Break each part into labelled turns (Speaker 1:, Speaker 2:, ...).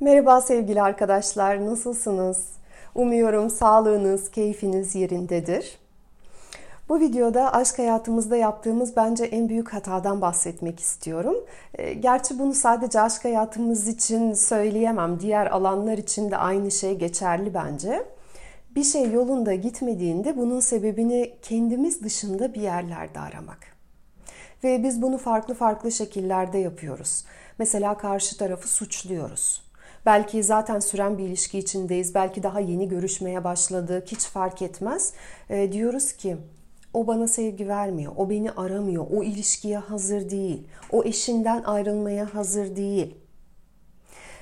Speaker 1: Merhaba sevgili arkadaşlar, nasılsınız? Umuyorum sağlığınız, keyfiniz yerindedir. Bu videoda aşk hayatımızda yaptığımız bence en büyük hatadan bahsetmek istiyorum. Ee, gerçi bunu sadece aşk hayatımız için söyleyemem. Diğer alanlar için de aynı şey geçerli bence. Bir şey yolunda gitmediğinde bunun sebebini kendimiz dışında bir yerlerde aramak. Ve biz bunu farklı farklı şekillerde yapıyoruz. Mesela karşı tarafı suçluyoruz. Belki zaten süren bir ilişki içindeyiz. Belki daha yeni görüşmeye başladık. Hiç fark etmez. E, diyoruz ki o bana sevgi vermiyor. O beni aramıyor. O ilişkiye hazır değil. O eşinden ayrılmaya hazır değil.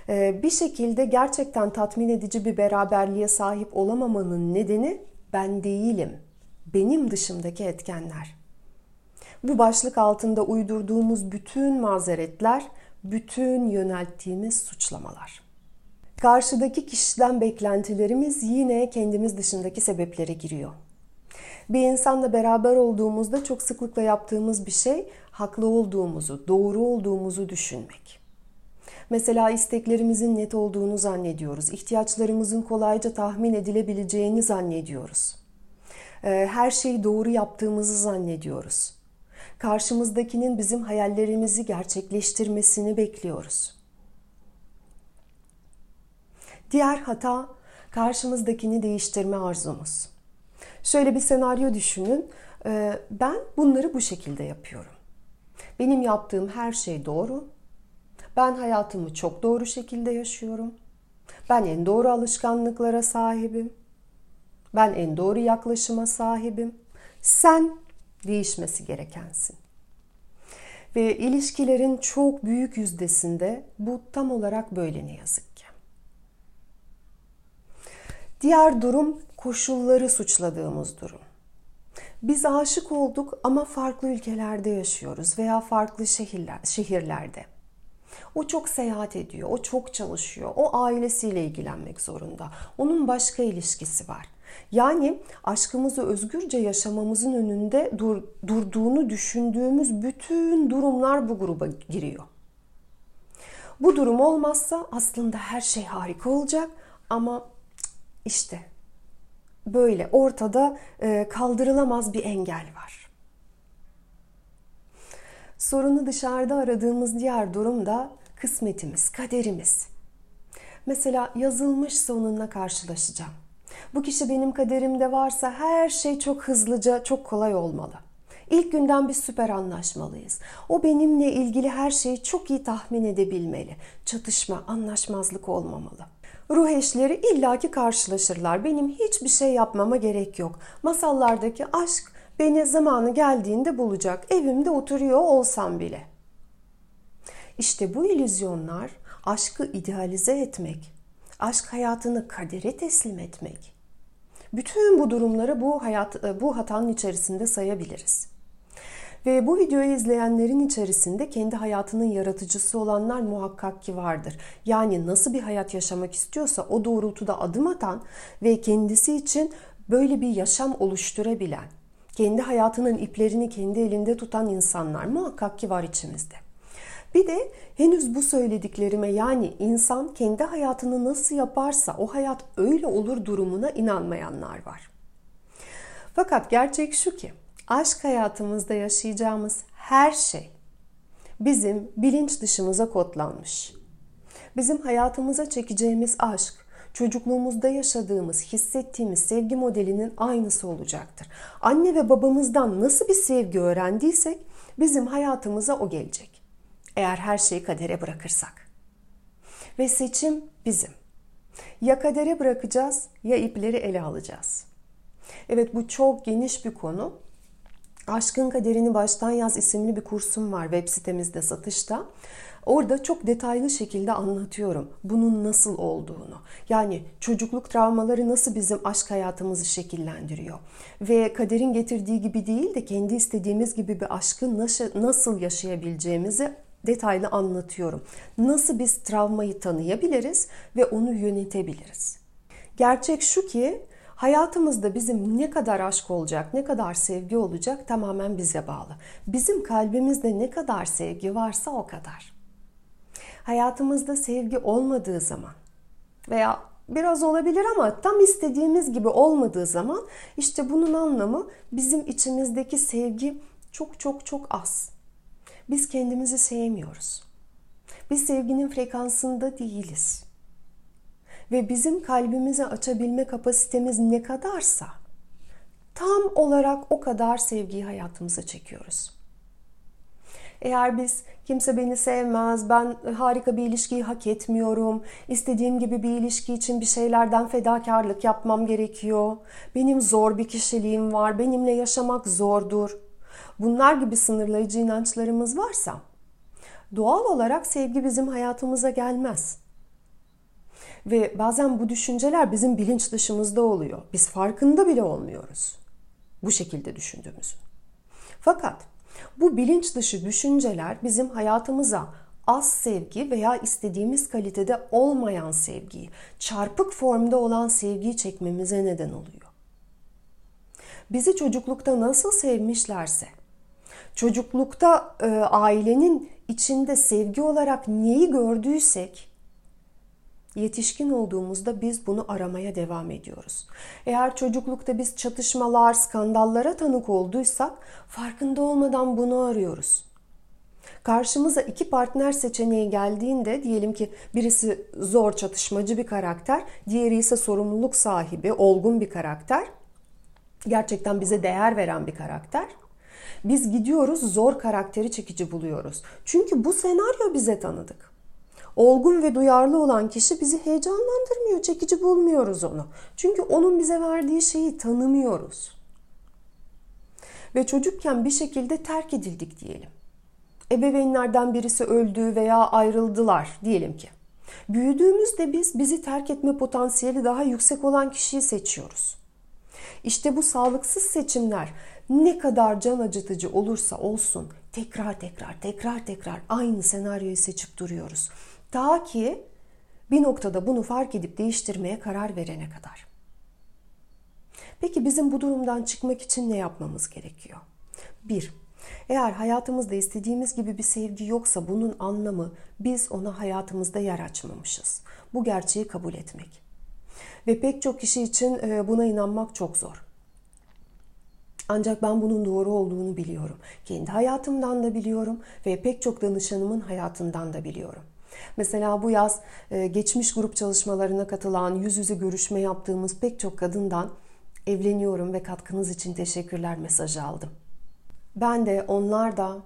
Speaker 1: E, bir şekilde gerçekten tatmin edici bir beraberliğe sahip olamamanın nedeni ben değilim. Benim dışımdaki etkenler. Bu başlık altında uydurduğumuz bütün mazeretler, bütün yönelttiğimiz suçlamalar. Karşıdaki kişiden beklentilerimiz yine kendimiz dışındaki sebeplere giriyor. Bir insanla beraber olduğumuzda çok sıklıkla yaptığımız bir şey haklı olduğumuzu, doğru olduğumuzu düşünmek. Mesela isteklerimizin net olduğunu zannediyoruz. ihtiyaçlarımızın kolayca tahmin edilebileceğini zannediyoruz. Ee, her şeyi doğru yaptığımızı zannediyoruz. Karşımızdakinin bizim hayallerimizi gerçekleştirmesini bekliyoruz. Diğer hata karşımızdakini değiştirme arzumuz. Şöyle bir senaryo düşünün. Ee, ben bunları bu şekilde yapıyorum. Benim yaptığım her şey doğru. Ben hayatımı çok doğru şekilde yaşıyorum. Ben en doğru alışkanlıklara sahibim. Ben en doğru yaklaşıma sahibim. Sen değişmesi gerekensin. Ve ilişkilerin çok büyük yüzdesinde bu tam olarak böyle ne yazık Diğer durum koşulları suçladığımız durum. Biz aşık olduk ama farklı ülkelerde yaşıyoruz veya farklı şehirler, şehirlerde. O çok seyahat ediyor, o çok çalışıyor, o ailesiyle ilgilenmek zorunda. Onun başka ilişkisi var. Yani aşkımızı özgürce yaşamamızın önünde dur, durduğunu düşündüğümüz bütün durumlar bu gruba giriyor. Bu durum olmazsa aslında her şey harika olacak ama işte böyle ortada e, kaldırılamaz bir engel var. Sorunu dışarıda aradığımız diğer durum da kısmetimiz, kaderimiz. Mesela yazılmışsa onunla karşılaşacağım. Bu kişi benim kaderimde varsa her şey çok hızlıca, çok kolay olmalı. İlk günden bir süper anlaşmalıyız. O benimle ilgili her şeyi çok iyi tahmin edebilmeli. Çatışma, anlaşmazlık olmamalı. Ruh eşleri illaki karşılaşırlar. Benim hiçbir şey yapmama gerek yok. Masallardaki aşk beni zamanı geldiğinde bulacak. Evimde oturuyor olsam bile. İşte bu illüzyonlar aşkı idealize etmek, aşk hayatını kadere teslim etmek. Bütün bu durumları bu hayat bu hatanın içerisinde sayabiliriz. Ve bu videoyu izleyenlerin içerisinde kendi hayatının yaratıcısı olanlar muhakkak ki vardır. Yani nasıl bir hayat yaşamak istiyorsa o doğrultuda adım atan ve kendisi için böyle bir yaşam oluşturabilen, kendi hayatının iplerini kendi elinde tutan insanlar muhakkak ki var içimizde. Bir de henüz bu söylediklerime yani insan kendi hayatını nasıl yaparsa o hayat öyle olur durumuna inanmayanlar var. Fakat gerçek şu ki aşk hayatımızda yaşayacağımız her şey bizim bilinç dışımıza kodlanmış. Bizim hayatımıza çekeceğimiz aşk, çocukluğumuzda yaşadığımız, hissettiğimiz sevgi modelinin aynısı olacaktır. Anne ve babamızdan nasıl bir sevgi öğrendiysek bizim hayatımıza o gelecek. Eğer her şeyi kadere bırakırsak. Ve seçim bizim. Ya kadere bırakacağız ya ipleri ele alacağız. Evet bu çok geniş bir konu Aşkın Kaderini Baştan Yaz isimli bir kursum var web sitemizde satışta. Orada çok detaylı şekilde anlatıyorum bunun nasıl olduğunu. Yani çocukluk travmaları nasıl bizim aşk hayatımızı şekillendiriyor. Ve kaderin getirdiği gibi değil de kendi istediğimiz gibi bir aşkı nasıl yaşayabileceğimizi detaylı anlatıyorum. Nasıl biz travmayı tanıyabiliriz ve onu yönetebiliriz. Gerçek şu ki Hayatımızda bizim ne kadar aşk olacak, ne kadar sevgi olacak tamamen bize bağlı. Bizim kalbimizde ne kadar sevgi varsa o kadar. Hayatımızda sevgi olmadığı zaman veya biraz olabilir ama tam istediğimiz gibi olmadığı zaman işte bunun anlamı bizim içimizdeki sevgi çok çok çok az. Biz kendimizi sevmiyoruz. Biz sevginin frekansında değiliz. Ve bizim kalbimizi açabilme kapasitemiz ne kadarsa tam olarak o kadar sevgiyi hayatımıza çekiyoruz. Eğer biz kimse beni sevmez, ben harika bir ilişkiyi hak etmiyorum, istediğim gibi bir ilişki için bir şeylerden fedakarlık yapmam gerekiyor, benim zor bir kişiliğim var, benimle yaşamak zordur. Bunlar gibi sınırlayıcı inançlarımız varsa doğal olarak sevgi bizim hayatımıza gelmez. Ve bazen bu düşünceler bizim bilinç dışımızda oluyor. Biz farkında bile olmuyoruz bu şekilde düşündüğümüzün. Fakat bu bilinç dışı düşünceler bizim hayatımıza az sevgi veya istediğimiz kalitede olmayan sevgiyi, çarpık formda olan sevgiyi çekmemize neden oluyor. Bizi çocuklukta nasıl sevmişlerse, çocuklukta e, ailenin içinde sevgi olarak neyi gördüysek, yetişkin olduğumuzda biz bunu aramaya devam ediyoruz. Eğer çocuklukta biz çatışmalar, skandallara tanık olduysak farkında olmadan bunu arıyoruz. Karşımıza iki partner seçeneği geldiğinde diyelim ki birisi zor çatışmacı bir karakter, diğeri ise sorumluluk sahibi, olgun bir karakter. Gerçekten bize değer veren bir karakter. Biz gidiyoruz zor karakteri çekici buluyoruz. Çünkü bu senaryo bize tanıdık. Olgun ve duyarlı olan kişi bizi heyecanlandırmıyor, çekici bulmuyoruz onu. Çünkü onun bize verdiği şeyi tanımıyoruz. Ve çocukken bir şekilde terk edildik diyelim. Ebeveynlerden birisi öldü veya ayrıldılar diyelim ki. Büyüdüğümüzde biz bizi terk etme potansiyeli daha yüksek olan kişiyi seçiyoruz. İşte bu sağlıksız seçimler ne kadar can acıtıcı olursa olsun tekrar tekrar tekrar tekrar aynı senaryoyu seçip duruyoruz. Ta ki bir noktada bunu fark edip değiştirmeye karar verene kadar. Peki bizim bu durumdan çıkmak için ne yapmamız gerekiyor? Bir, eğer hayatımızda istediğimiz gibi bir sevgi yoksa bunun anlamı biz ona hayatımızda yer açmamışız. Bu gerçeği kabul etmek. Ve pek çok kişi için e, buna inanmak çok zor. Ancak ben bunun doğru olduğunu biliyorum. Kendi hayatımdan da biliyorum ve pek çok danışanımın hayatından da biliyorum. Mesela bu yaz e, geçmiş grup çalışmalarına katılan, yüz yüze görüşme yaptığımız pek çok kadından evleniyorum ve katkınız için teşekkürler mesajı aldım. Ben de onlar da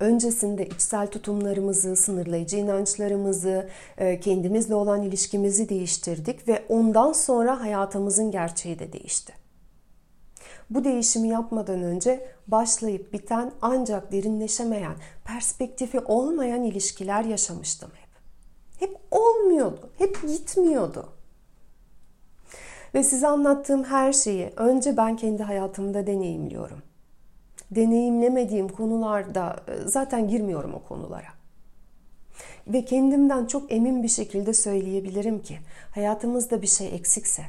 Speaker 1: öncesinde içsel tutumlarımızı, sınırlayıcı inançlarımızı, e, kendimizle olan ilişkimizi değiştirdik ve ondan sonra hayatımızın gerçeği de değişti. Bu değişimi yapmadan önce başlayıp biten ancak derinleşemeyen, perspektifi olmayan ilişkiler yaşamıştım olmuyordu, hep gitmiyordu. Ve size anlattığım her şeyi önce ben kendi hayatımda deneyimliyorum. Deneyimlemediğim konularda e, zaten girmiyorum o konulara. Ve kendimden çok emin bir şekilde söyleyebilirim ki hayatımızda bir şey eksikse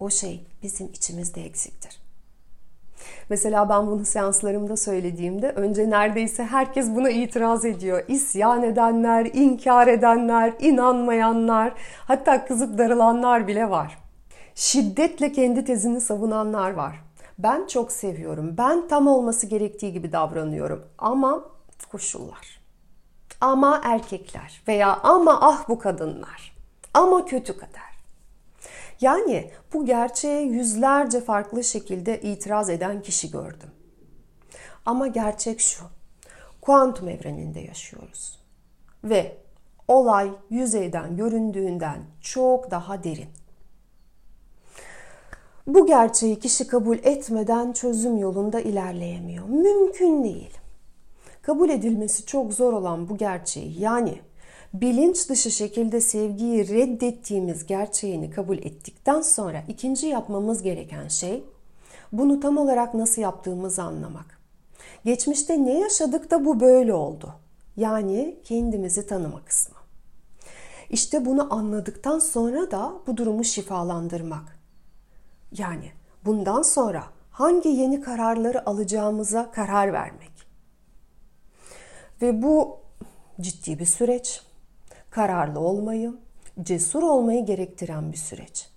Speaker 1: o şey bizim içimizde eksiktir. Mesela ben bunu seanslarımda söylediğimde önce neredeyse herkes buna itiraz ediyor. İsyan edenler, inkar edenler, inanmayanlar, hatta kızıp darılanlar bile var. Şiddetle kendi tezini savunanlar var. Ben çok seviyorum. Ben tam olması gerektiği gibi davranıyorum. Ama koşullar. Ama erkekler veya ama ah bu kadınlar. Ama kötü kader. Yani bu gerçeğe yüzlerce farklı şekilde itiraz eden kişi gördüm. Ama gerçek şu. Kuantum evreninde yaşıyoruz. Ve olay yüzeyden göründüğünden çok daha derin. Bu gerçeği kişi kabul etmeden çözüm yolunda ilerleyemiyor. Mümkün değil. Kabul edilmesi çok zor olan bu gerçeği yani bilinç dışı şekilde sevgiyi reddettiğimiz gerçeğini kabul ettikten sonra ikinci yapmamız gereken şey bunu tam olarak nasıl yaptığımızı anlamak. Geçmişte ne yaşadık da bu böyle oldu? Yani kendimizi tanıma kısmı. İşte bunu anladıktan sonra da bu durumu şifalandırmak. Yani bundan sonra hangi yeni kararları alacağımıza karar vermek. Ve bu ciddi bir süreç. Kararlı olmayı, cesur olmayı gerektiren bir süreç.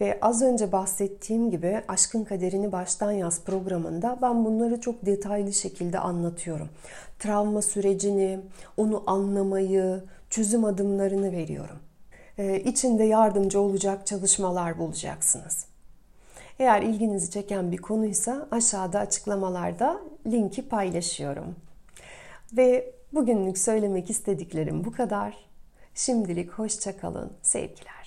Speaker 1: Ve az önce bahsettiğim gibi Aşkın Kaderini Baştan Yaz programında ben bunları çok detaylı şekilde anlatıyorum. Travma sürecini, onu anlamayı, çözüm adımlarını veriyorum. Ee, içinde yardımcı olacak çalışmalar bulacaksınız. Eğer ilginizi çeken bir konuysa aşağıda açıklamalarda linki paylaşıyorum. Ve bugünlük söylemek istediklerim bu kadar. Şimdilik hoşça kalın, sevgiler.